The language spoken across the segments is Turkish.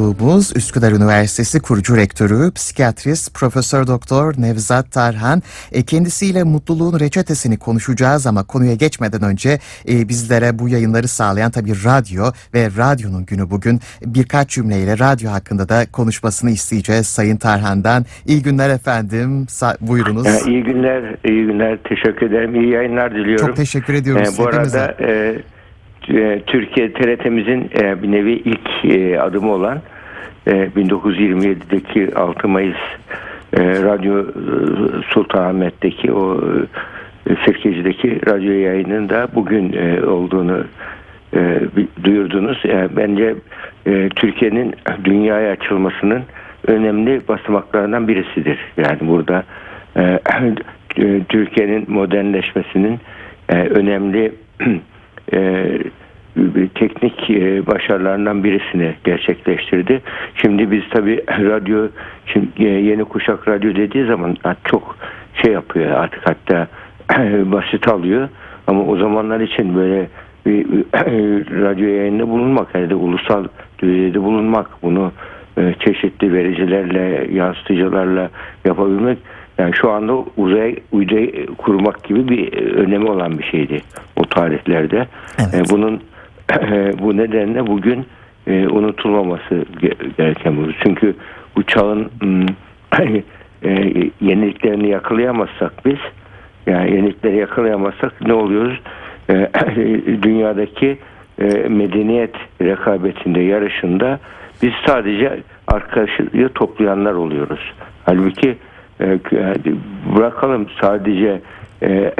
Konuğumuz Üsküdar Üniversitesi kurucu rektörü, psikiyatrist Profesör Doktor Nevzat Tarhan. E, kendisiyle mutluluğun reçetesini konuşacağız ama konuya geçmeden önce e, bizlere bu yayınları sağlayan tabii radyo ve radyonun günü bugün birkaç cümleyle radyo hakkında da konuşmasını isteyeceğiz Sayın Tarhan'dan. İyi günler efendim. Sa- buyurunuz. Ee, iyi günler, iyi günler. Teşekkür ederim. İyi yayınlar diliyorum. Çok teşekkür ediyoruz. Ee, bu arada e, Türkiye TRT'mizin e, bir nevi ilk e, adımı olan e, 1927'deki 6 Mayıs e, Radyo e, Sultanahmet'teki o e, Sirkeci'deki radyo yayının da bugün e, olduğunu e, duyurdunuz. E, bence e, Türkiye'nin dünyaya açılmasının önemli basamaklarından birisidir. Yani burada e, e, Türkiye'nin modernleşmesinin e, önemli e, bir teknik e, başarılarından birisini gerçekleştirdi. Şimdi biz tabii radyo, şimdi e, yeni kuşak radyo dediği zaman çok şey yapıyor artık hatta basit alıyor. Ama o zamanlar için böyle bir radyo yayında bulunmak, yani de ulusal düzeyde bulunmak, bunu e, çeşitli vericilerle, yansıtıcılarla yapabilmek yani şu anda uzay uydu kurmak gibi bir e, önemi olan bir şeydi tarihlerde. Evet. E, bunun bu nedenle bugün e, unutulmaması ge- gereken bu. Çünkü bu çağın e, yeniliklerini yakalayamazsak biz yani yenilikleri yakalayamazsak ne oluyoruz? E, dünyadaki e, medeniyet rekabetinde, yarışında biz sadece arkadaşı toplayanlar oluyoruz. Halbuki e, bırakalım sadece e,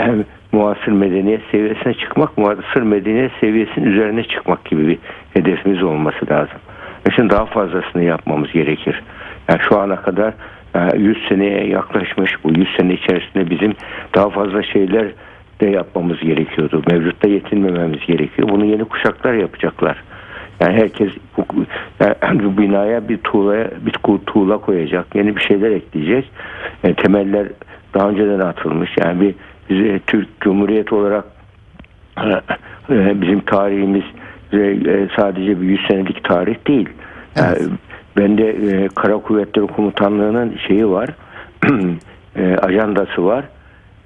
muasır medeniyet seviyesine çıkmak, muasır medeniyet seviyesinin üzerine çıkmak gibi bir hedefimiz olması lazım. Şimdi daha fazlasını yapmamız gerekir. Yani şu ana kadar e, 100 seneye yaklaşmış bu 100 sene içerisinde bizim daha fazla şeyler de yapmamız gerekiyordu. Mevcutta yetinmememiz gerekiyor. Bunu yeni kuşaklar yapacaklar. Yani herkes bu, yani bu binaya bir tuğla, bir tuğla koyacak, yeni bir şeyler ekleyecek. E, temeller daha önceden atılmış. Yani bir biz Türk Cumhuriyeti olarak e, bizim tarihimiz e, sadece bir 100 senelik tarih değil. Evet. Yani bende e, Kara Kuvvetleri Komutanlığı'nın şeyi var, e, ajandası var.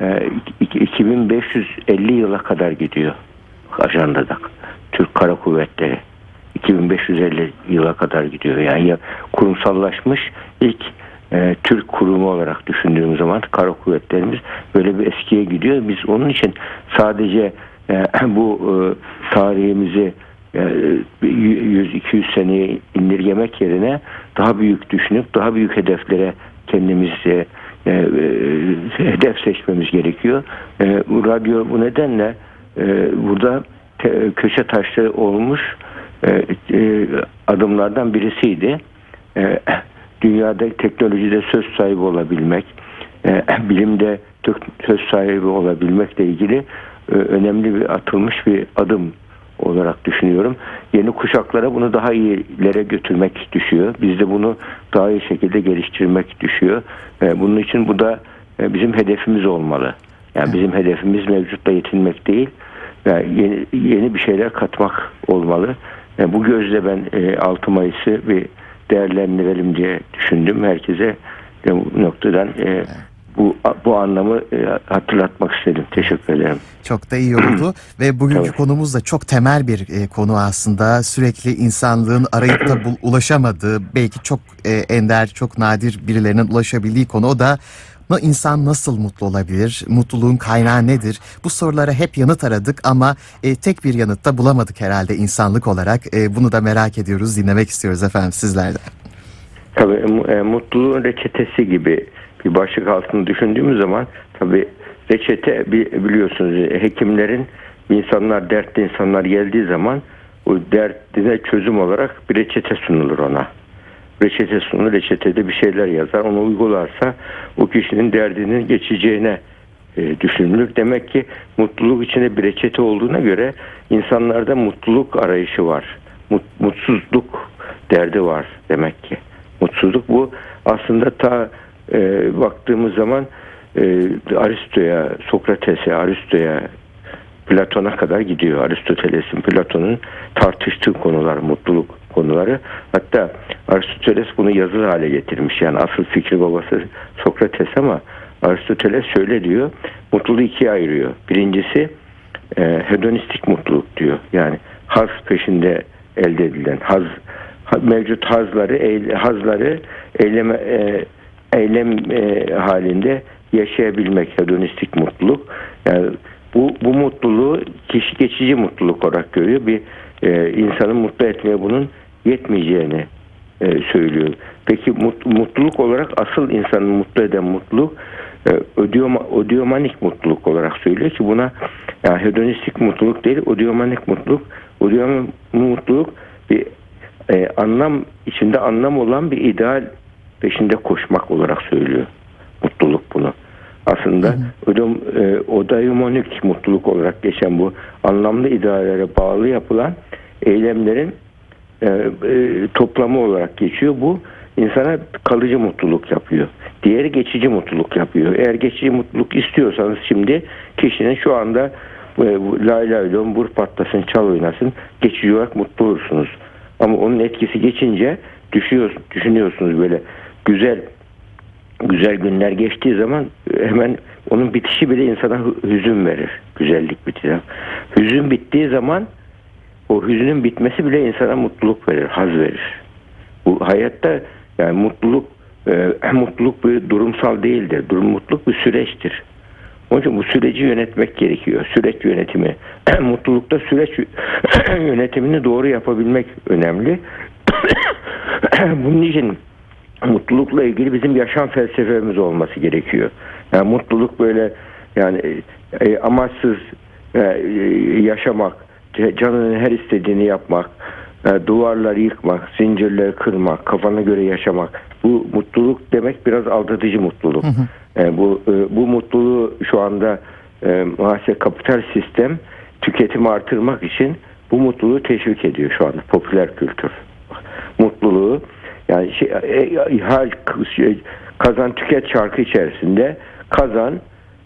E, iki- 2550 yıla kadar gidiyor ajandada Türk Kara Kuvvetleri. 2550 yıla kadar gidiyor. Yani ya- kurumsallaşmış ilk e, Türk kurumu olarak düşündüğüm zaman kara kuvvetlerimiz böyle bir eskiye gidiyor. Biz onun için sadece e, bu e, tarihimizi e, 100-200 seneye indirgemek yerine daha büyük düşünüp daha büyük hedeflere kendimizi e, e, hedef seçmemiz gerekiyor. E, radyo bu nedenle e, burada te- köşe taşı olmuş e, e, adımlardan birisiydi. E, dünyada teknolojide söz sahibi olabilmek, e, bilimde söz sahibi olabilmekle ilgili e, önemli bir atılmış bir adım olarak düşünüyorum. Yeni kuşaklara bunu daha iyilere götürmek düşüyor. Biz de bunu daha iyi şekilde geliştirmek düşüyor. E, bunun için bu da bizim hedefimiz olmalı. Yani bizim hedefimiz mevcutla yetinmek değil, yani yeni, yeni bir şeyler katmak olmalı. Yani bu gözle ben e, 6 Mayıs'ı bir değerlendirelim diye düşündüm. Herkese bu noktadan e, bu bu anlamı e, hatırlatmak istedim. Teşekkür ederim. Çok da iyi oldu ve bugünkü Evet. konumuz da çok temel bir e, konu aslında. Sürekli insanlığın arayıp da ulaşamadığı, belki çok e, ender, çok nadir birilerinin ulaşabildiği konu o da insan nasıl mutlu olabilir? Mutluluğun kaynağı nedir? Bu sorulara hep yanıt aradık ama e, tek bir yanıt da bulamadık herhalde insanlık olarak. E, bunu da merak ediyoruz, dinlemek istiyoruz efendim sizlerden. Tabii e, e, mutluluğun reçetesi gibi bir başlık altını düşündüğümüz zaman tabii reçete bi- biliyorsunuz e, hekimlerin insanlar dertli insanlar geldiği zaman o dertine çözüm olarak bir reçete sunulur ona. Reçete sunulur, reçetede bir şeyler yazar. Onu uygularsa o kişinin derdinin geçeceğine e, düşünülür. Demek ki mutluluk içinde bir reçete olduğuna göre insanlarda mutluluk arayışı var. Mut- mutsuzluk derdi var demek ki. Mutsuzluk bu aslında ta e, baktığımız zaman e, Aristo'ya, Sokrates'e, Aristo'ya, Platon'a kadar gidiyor. Aristoteles'in, Platon'un tartıştığı konular mutluluk konuları. Hatta Aristoteles bunu yazılı hale getirmiş. Yani asıl fikri babası Sokrates ama Aristoteles şöyle diyor. Mutluluğu ikiye ayırıyor. Birincisi e, hedonistik mutluluk diyor. Yani haz peşinde elde edilen haz mevcut hazları hazları eyleme e, eylem e, halinde yaşayabilmek hedonistik mutluluk. Yani bu bu mutluluğu kişi geçici mutluluk olarak görüyor. Bir e, insanı mutlu etmeye bunun yetmeyeceğini e, söylüyor. Peki mut, mutluluk olarak asıl insanı mutlu eden mutluluk e, ödiyoma, ödiyomanik mutluluk olarak söylüyor ki buna yani hedonistik mutluluk değil, ödiyomanik mutluluk. Ödiyomanik mutluluk bir e, anlam içinde anlam olan bir ideal peşinde koşmak olarak söylüyor. Mutluluk bunu. Aslında ödüm, e, odayomonik mutluluk olarak geçen bu anlamlı ideallere bağlı yapılan eylemlerin e, e, toplamı olarak geçiyor. Bu insana kalıcı mutluluk yapıyor. Diğeri geçici mutluluk yapıyor. Eğer geçici mutluluk istiyorsanız şimdi kişinin şu anda lay lay lom vur patlasın çal oynasın geçici olarak mutlu olursunuz. Ama onun etkisi geçince düşüyor, düşünüyorsunuz böyle güzel güzel günler geçtiği zaman hemen onun bitişi bile insana hüzün verir. Güzellik bitiyor. Hüzün bittiği zaman o hüzünün bitmesi bile insana mutluluk verir, haz verir. Bu hayatta yani mutluluk e, mutluluk bir durumsal değildir. Durum mutluluk bir süreçtir. Onun için bu süreci yönetmek gerekiyor. Süreç yönetimi. Mutlulukta süreç yönetimini doğru yapabilmek önemli. Bunun için mutlulukla ilgili bizim yaşam felsefemiz olması gerekiyor. Yani mutluluk böyle yani e, amaçsız e, yaşamak, canının her istediğini yapmak, e, duvarları yıkmak, zincirleri kırmak, kafana göre yaşamak. Bu mutluluk demek biraz aldatıcı mutluluk. Hı hı. E, bu e, bu mutluluğu şu anda maalesef kapital sistem tüketimi artırmak için bu mutluluğu teşvik ediyor şu anda popüler kültür. Mutluluğu yani şey, e, şey, kazan tüket şarkı içerisinde kazan,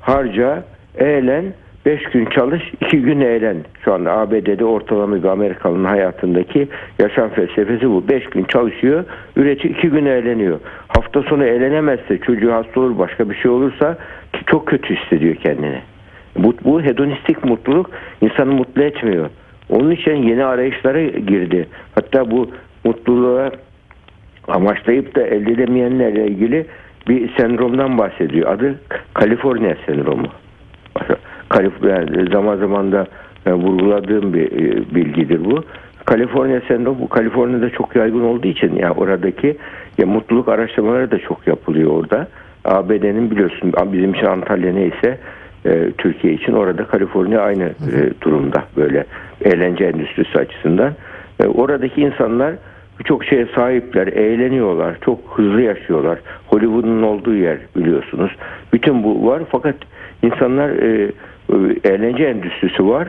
harca, eğlen, beş gün çalış, iki gün eğlen. Şu anda ABD'de ortalama bir Amerikalı'nın hayatındaki yaşam felsefesi bu. Beş gün çalışıyor, üretiyor, iki gün eğleniyor. Hafta sonu eğlenemezse, çocuğu hasta olur, başka bir şey olursa çok kötü hissediyor kendini. Bu, bu hedonistik mutluluk insanı mutlu etmiyor. Onun için yeni arayışlara girdi. Hatta bu mutluluğa amaçlayıp da elde edemeyenlerle ilgili bir sendromdan bahsediyor. Adı Kaliforniya sendromu. Yani zaman zaman da e, vurguladığım bir e, bilgidir bu. Kaliforniya sendromu bu Kaliforniya'da çok yaygın olduğu için yani oradaki ya mutluluk araştırmaları da çok yapılıyor orada. ABD'nin biliyorsun bizim için Antalya neyse e, Türkiye için orada Kaliforniya aynı e, durumda böyle eğlence endüstrisi açısından. E, oradaki insanlar birçok şeye sahipler, eğleniyorlar, çok hızlı yaşıyorlar. Hollywood'un olduğu yer biliyorsunuz. Bütün bu var fakat insanlar e, e, eğlence endüstrisi var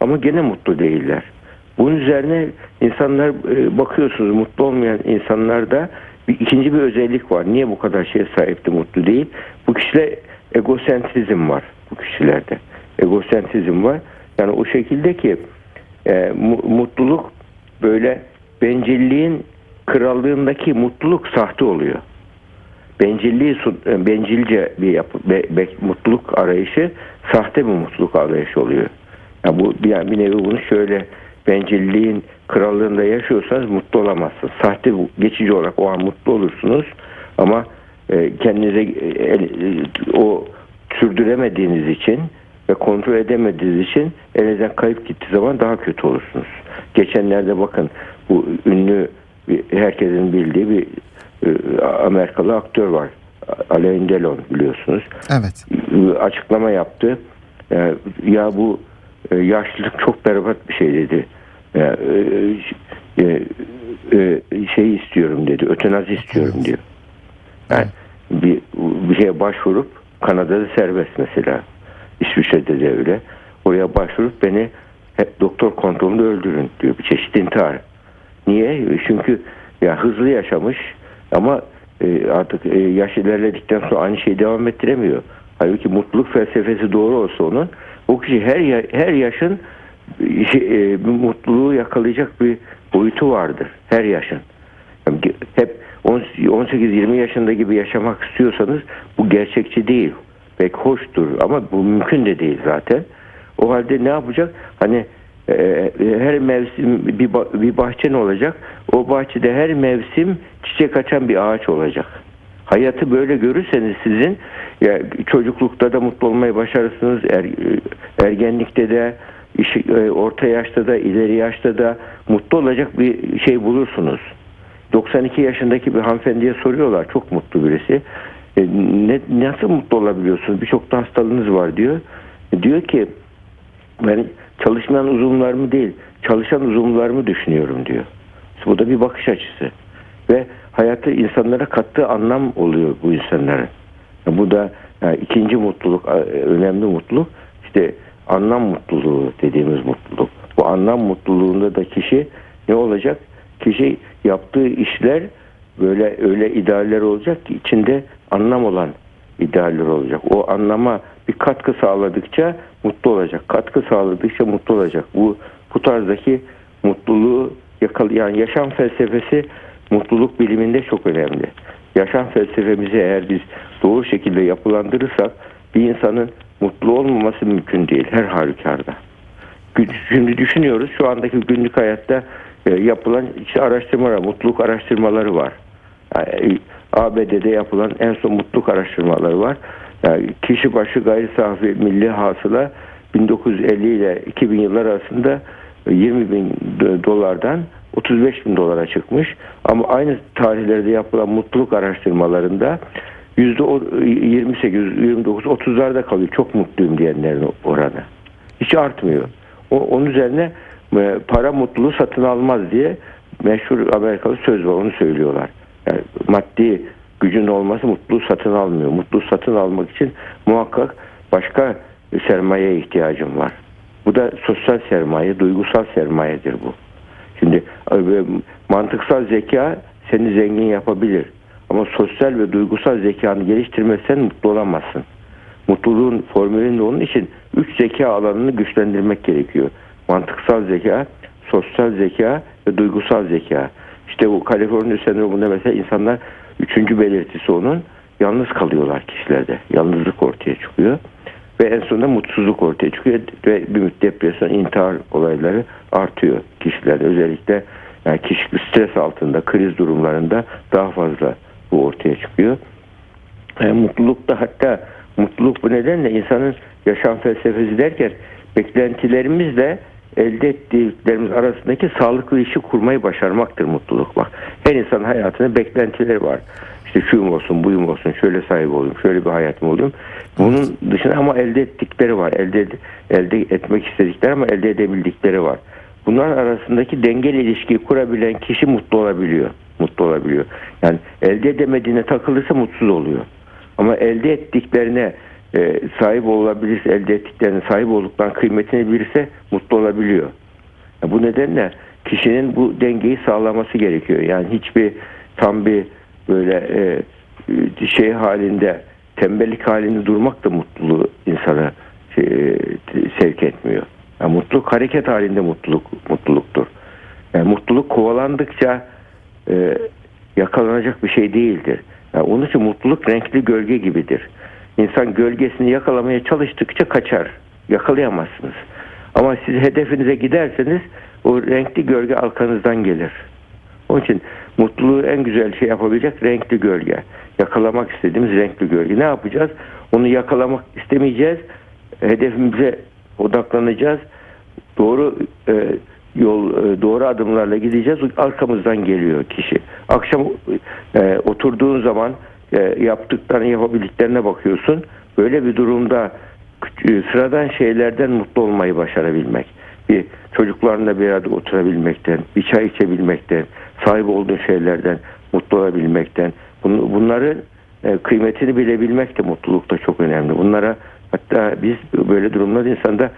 ama gene mutlu değiller. Bunun üzerine insanlar e, bakıyorsunuz mutlu olmayan insanlarda bir ikinci bir özellik var. Niye bu kadar şeye sahipti mutlu değil? Bu kişide egosentrizm var bu kişilerde. Egosentrizm var. Yani o şekilde ki e, mutluluk böyle bencilliğin krallığındaki mutluluk sahte oluyor. Bencilliği e, bencilce bir yapı, be, be, mutluluk arayışı sahte bir mutluluk arayışı oluyor. Yani bu yani bir nevi bunu şöyle bencilliğin krallığında yaşıyorsanız mutlu olamazsınız. Sahte geçici olarak o an mutlu olursunuz ama e, kendinize e, e, o sürdüremediğiniz için ve kontrol edemediğiniz için elinizden kayıp gittiği zaman daha kötü olursunuz. Geçenlerde bakın bu ünlü herkesin bildiği bir Amerikalı aktör var. Alain Delon biliyorsunuz. Evet. Açıklama yaptı. E, ya bu e, yaşlılık çok berbat bir şey dedi. Şey istiyorum dedi. Ötenazi istiyorum evet. diyor. Yani bir, bir şeye başvurup Kanada'da serbest mesela. İsviçre'de de öyle. Oraya başvurup beni hep doktor kontrolünde öldürün diyor. Bir çeşit intihar. Niye? Çünkü ya hızlı yaşamış ama e, artık e, yaş ilerledikten sonra aynı şeyi devam ettiremiyor. Halbuki mutluluk felsefesi doğru olsa onun o kişi her her yaşın şey, e, mutluluğu yakalayacak bir boyutu vardır her yaşın. Yani hep 18-20 yaşında gibi yaşamak istiyorsanız bu gerçekçi değil. Pek hoştur ama bu mümkün de değil zaten. O halde ne yapacak? Hani her mevsim bir, bir bahçe ne olacak? O bahçede her mevsim çiçek açan bir ağaç olacak. Hayatı böyle görürseniz sizin ya çocuklukta da mutlu olmayı başarırsınız. Er, ergenlikte de iş- e, orta yaşta da ileri yaşta da mutlu olacak bir şey bulursunuz. 92 yaşındaki bir hanımefendiye soruyorlar. Çok mutlu birisi. E, ne, nasıl mutlu olabiliyorsunuz? Birçok hastalığınız var diyor. Diyor ki ben çalışmayan uzunlarımı değil, çalışan uzunlarımı düşünüyorum diyor. Bu da bir bakış açısı. Ve hayatı insanlara kattığı anlam oluyor bu insanların. Ya Bu da yani ikinci mutluluk, e, önemli mutluluk. işte anlam mutluluğu dediğimiz mutluluk. Bu anlam mutluluğunda da kişi ne olacak? Kişi yaptığı işler böyle öyle idealler olacak ki içinde anlam olan idealler olacak. O anlama bir katkı sağladıkça mutlu olacak. Katkı sağladıkça mutlu olacak. Bu bu tarzdaki mutluluğu yakalayan yaşam felsefesi mutluluk biliminde çok önemli. Yaşam felsefemizi eğer biz doğru şekilde yapılandırırsak bir insanın mutlu olmaması mümkün değil her halükarda. Şimdi düşünüyoruz şu andaki günlük hayatta e, yapılan işte araştırmalar, mutluluk araştırmaları var. ABD'de yapılan en son mutluluk araştırmaları var. Yani kişi başı gayri safi milli hasıla 1950 ile 2000 yıllar arasında 20 bin dolardan 35 bin dolara çıkmış. Ama aynı tarihlerde yapılan mutluluk araştırmalarında yüzde 28, 29, 30'larda kalıyor. Çok mutluyum diyenlerin oranı. Hiç artmıyor. O, onun üzerine e, para mutluluğu satın almaz diye meşhur Amerikalı söz var. Onu söylüyorlar. Yani maddi gücün olması mutluluğu satın almıyor. Mutluluğu satın almak için muhakkak başka sermayeye ihtiyacım var. Bu da sosyal sermaye, duygusal sermayedir bu. Şimdi e, mantıksal zeka seni zengin yapabilir. Ama sosyal ve duygusal zekanı geliştirmezsen mutlu olamazsın. Mutluluğun formülünde onun için üç zeka alanını güçlendirmek gerekiyor. Mantıksal zeka, sosyal zeka ve duygusal zeka. İşte bu Kaliforniya sendromunda mesela insanlar üçüncü belirtisi onun yalnız kalıyorlar kişilerde. Yalnızlık ortaya çıkıyor. Ve en sonunda mutsuzluk ortaya çıkıyor ve bir depresyon, intihar olayları artıyor kişilerde. Özellikle yani kişi stres altında, kriz durumlarında daha fazla bu ortaya çıkıyor. Yani mutlulukta hatta mutluluk bu nedenle insanın yaşam felsefesi derken beklentilerimizle elde ettiklerimiz arasındaki sağlıklı işi kurmayı başarmaktır mutluluk bak. Her insan hayatında beklentileri var. İşte şuyum olsun, buyum olsun, şöyle sahip olayım, şöyle bir hayatım olayım. Bunun dışında ama elde ettikleri var. Elde elde etmek istedikleri ama elde edebildikleri var. Bunların arasındaki dengeli ilişkiyi kurabilen kişi mutlu olabiliyor. Mutlu olabiliyor. Yani elde edemediğine takılırsa mutsuz oluyor. Ama elde ettiklerine e, sahip olabilirse, elde ettiklerine sahip olduktan kıymetini bilirse mutlu olabiliyor. Yani bu nedenle kişinin bu dengeyi sağlaması gerekiyor. Yani hiçbir tam bir böyle e, şey halinde tembellik halinde durmak da mutluluğu insana e, sevk etmiyor. Yani mutluluk hareket halinde mutluluk mutluluktur. Yani mutluluk kovalandıkça e, yakalanacak bir şey değildir. Yani onun için mutluluk renkli gölge gibidir. İnsan gölgesini yakalamaya çalıştıkça kaçar. Yakalayamazsınız. Ama siz hedefinize giderseniz o renkli gölge arkanızdan gelir. Onun için mutluluğu en güzel şey yapabilecek renkli gölge. Yakalamak istediğimiz renkli gölge. Ne yapacağız? Onu yakalamak istemeyeceğiz. Hedefimize odaklanacağız. Doğru e, yol e, doğru adımlarla gideceğiz. Arkamızdan geliyor kişi. Akşam e, oturduğun zaman e, yaptıklarını yapabildiklerine bakıyorsun. Böyle bir durumda e, sıradan şeylerden mutlu olmayı başarabilmek. Bir çocuklarla bir arada oturabilmekten, bir çay içebilmekten, sahip olduğun şeylerden mutlu olabilmekten, bunları e, kıymetini bilebilmek de mutlulukta çok önemli. Bunlara hatta biz böyle durumlarda insanda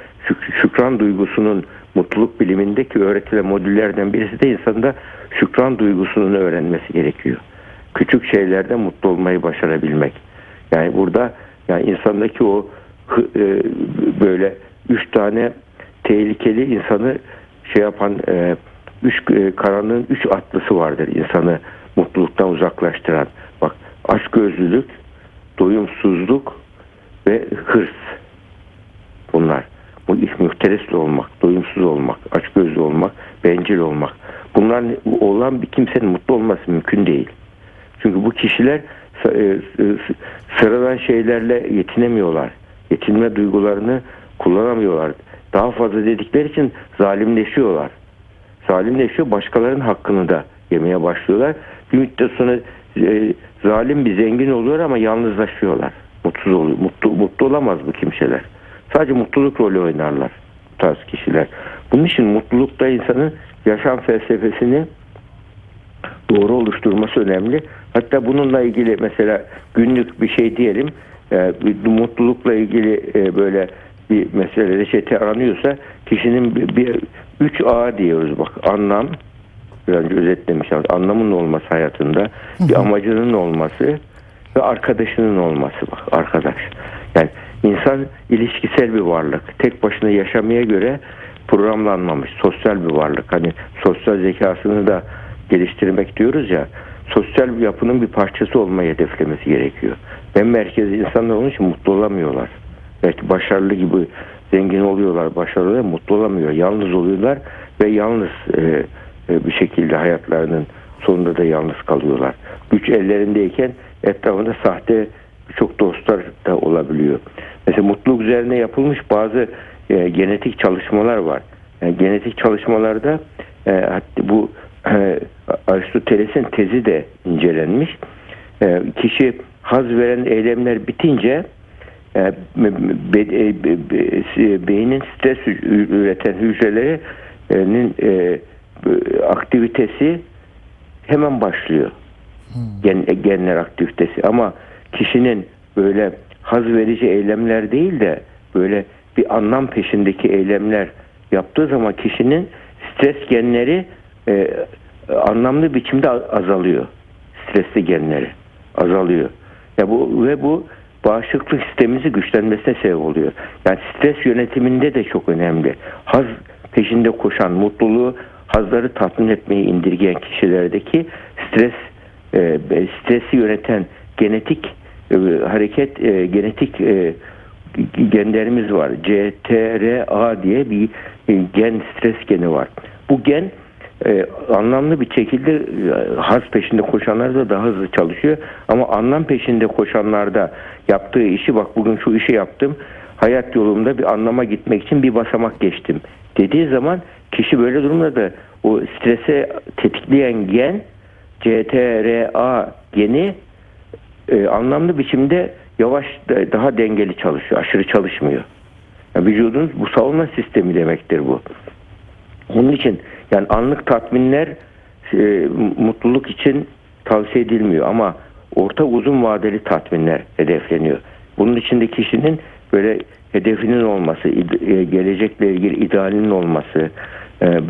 şükran duygusunun mutluluk bilimindeki öğretilen modüllerden birisi de insanda şükran duygusunun öğrenmesi gerekiyor. Küçük şeylerden mutlu olmayı başarabilmek. Yani burada yani insandaki o e, böyle üç tane tehlikeli insanı şey yapan e, üç e, karanlığın üç atlısı vardır insanı mutluluktan uzaklaştıran. Bak açgözlülük, doyumsuzluk ve hırs. Bunlar. Bu iş mühteresli olmak, doyumsuz olmak, açgözlü olmak, bencil olmak. Bunlar olan bir kimsenin mutlu olması mümkün değil. Çünkü bu kişiler e, e, sıradan şeylerle yetinemiyorlar. Yetinme duygularını kullanamıyorlar. Daha fazla dedikleri için zalimleşiyorlar. Zalimleşiyor, başkalarının hakkını da yemeye başlıyorlar. Bir müddet sonra e, zalim bir zengin oluyor ama yalnızlaşıyorlar. Mutsuz oluyor. Mutlu, mutlu olamaz bu kimseler. Sadece mutluluk rolü oynarlar bu tarz kişiler. Bunun için mutlulukta insanın yaşam felsefesini doğru oluşturması önemli. Hatta bununla ilgili mesela günlük bir şey diyelim e, bir mutlulukla ilgili e, böyle bir mesele reçete aranıyorsa kişinin bir, bir 3 A diyoruz bak anlam biraz önce özetlemiş anlamın olması hayatında bir amacının olması ve arkadaşının olması bak arkadaş. Yani insan ilişkisel bir varlık tek başına yaşamaya göre programlanmamış sosyal bir varlık. Hani sosyal zekasını da geliştirmek diyoruz ya sosyal bir yapının bir parçası olmayı hedeflemesi gerekiyor. Ben merkezi insanlar onun için mutlu olamıyorlar. Belki başarılı gibi zengin oluyorlar, başarılı ve mutlu olamıyor. Yalnız oluyorlar ve yalnız e, e, bir şekilde hayatlarının sonunda da yalnız kalıyorlar. Güç ellerindeyken etrafında sahte çok dostlar da olabiliyor. Mesela mutluluk üzerine yapılmış bazı e, genetik çalışmalar var. Yani genetik çalışmalarda e, bu e, Aristoteles'in tezi de incelenmiş. E, kişi haz veren eylemler bitince e, be, be, be, beynin stres üreten hücrelerinin e, aktivitesi hemen başlıyor. Hmm. Gen, genler aktivitesi ama kişinin böyle haz verici eylemler değil de böyle bir anlam peşindeki eylemler yaptığı zaman kişinin stres genleri e, anlamlı biçimde azalıyor. Stresli genleri azalıyor. Ya bu ve bu bağışıklık sistemimizi güçlenmesine sebep oluyor. Yani stres yönetiminde de çok önemli. Haz peşinde koşan, mutluluğu, hazları tatmin etmeyi indirgeyen kişilerdeki stres e, stresi yöneten genetik e, hareket e, genetik e, genlerimiz var. CTRA diye bir e, gen stres geni var. Bu gen e, anlamlı bir şekilde e, haz peşinde koşanlar daha hızlı çalışıyor. Ama anlam peşinde koşanlarda yaptığı işi bak bugün şu işi yaptım. Hayat yolumda bir anlama gitmek için bir basamak geçtim. Dediği zaman kişi böyle durumda o strese tetikleyen gen CTRA geni e, anlamlı biçimde yavaş daha dengeli çalışıyor. Aşırı çalışmıyor. Yani vücudun bu savunma sistemi demektir bu. Onun için yani anlık tatminler e, mutluluk için tavsiye edilmiyor ama orta uzun vadeli tatminler hedefleniyor. Bunun içinde kişinin böyle hedefinin olması, e, gelecekle ilgili idealinin olması, e, e,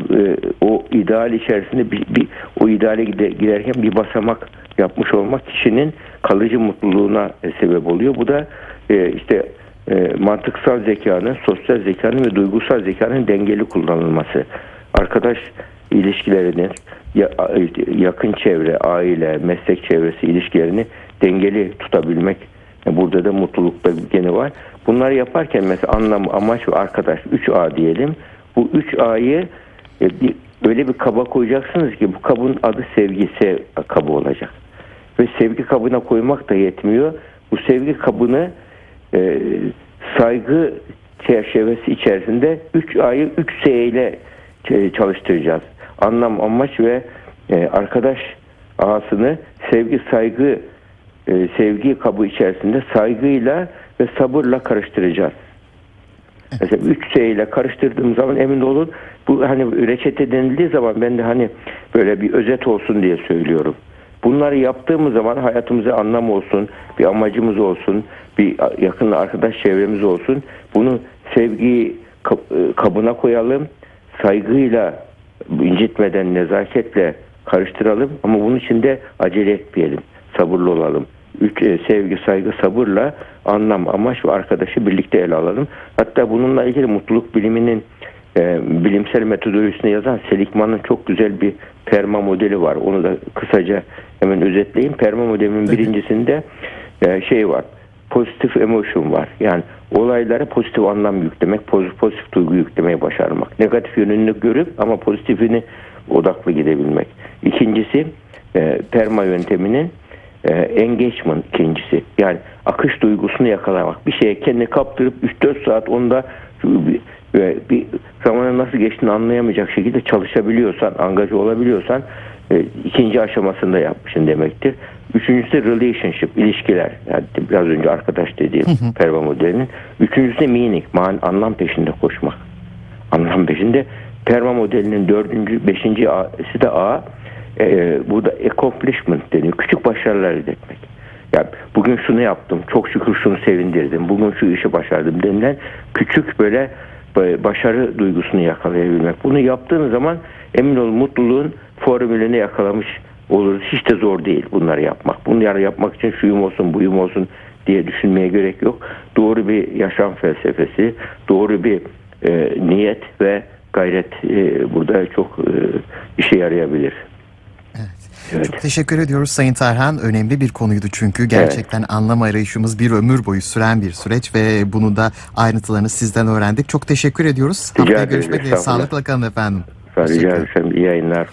o ideal içerisinde bir, bir o ideale giderken bir basamak yapmış olmak kişinin kalıcı mutluluğuna sebep oluyor. Bu da işte mantıksal zekanın, sosyal zekanın ve duygusal zekanın dengeli kullanılması arkadaş ilişkilerinin yakın çevre, aile, meslek çevresi ilişkilerini dengeli tutabilmek. Burada da mutlulukta gene var. Bunları yaparken mesela anlam, amaç ve arkadaş 3A diyelim. Bu 3A'yı e, öyle bir kaba koyacaksınız ki bu kabın adı sevgisi kabı olacak. Ve sevgi kabına koymak da yetmiyor. Bu sevgi kabını e, saygı çerçevesi içerisinde 3 A'yı 3S ile çalıştıracağız. Anlam, amaç ve e, arkadaş ağasını sevgi, saygı, e, sevgi kabı içerisinde saygıyla ve sabırla karıştıracağız. Mesela 3 S ile karıştırdığım zaman emin olun bu hani reçete denildiği zaman ben de hani böyle bir özet olsun diye söylüyorum. Bunları yaptığımız zaman hayatımıza anlam olsun, bir amacımız olsun, bir yakın arkadaş çevremiz olsun. Bunu sevgi e, kabına koyalım saygıyla incitmeden nezaketle karıştıralım ama bunun için de acele etmeyelim. Sabırlı olalım. Üç, e, sevgi, saygı, sabırla anlam, amaç ve arkadaşı birlikte ele alalım. Hatta bununla ilgili mutluluk biliminin e, bilimsel metodolojisini yazan Seligman'ın çok güzel bir perma modeli var. Onu da kısaca hemen özetleyeyim. Perma modelinin birincisinde e, şey var. Pozitif emotion var. Yani olaylara pozitif anlam yüklemek, pozitif, pozitif duygu yüklemeyi başarmak. Negatif yönünü görüp ama pozitifini odaklı gidebilmek. İkincisi e, perma yönteminin e, engagement ikincisi. Yani akış duygusunu yakalamak. Bir şeye kendini kaptırıp 3-4 saat onda ve bir zamanın nasıl geçtiğini anlayamayacak şekilde çalışabiliyorsan, angaja olabiliyorsan e, ikinci aşamasında yapmışsın demektir. Üçüncüsü de relationship, ilişkiler. Yani biraz önce arkadaş dediğim Perva modelinin. Üçüncüsü de meaning, man, anlam peşinde koşmak. Anlam peşinde. Perma modelinin dördüncü, beşinci A'sı da A. E, burada accomplishment deniyor. Küçük başarılar elde etmek. Yani bugün şunu yaptım, çok şükür şunu sevindirdim, bugün şu işi başardım denilen küçük böyle başarı duygusunu yakalayabilmek. Bunu yaptığın zaman emin ol mutluluğun formülünü yakalamış oluruz. Hiç de zor değil bunları yapmak. Bunları yapmak için şuyum olsun, buyum olsun diye düşünmeye gerek yok. Doğru bir yaşam felsefesi, doğru bir e, niyet ve gayret e, burada çok e, işe yarayabilir. Evet. Çok teşekkür ediyoruz Sayın Tarhan. Önemli bir konuydu çünkü. Gerçekten anlam arayışımız bir ömür boyu süren bir süreç ve bunu da ayrıntılarını sizden öğrendik. Çok teşekkür ediyoruz. Rica Haftaya görüşmek estağfurullah. Sağlıkla kalın efendim. Rica ederim. İyi yayınlar.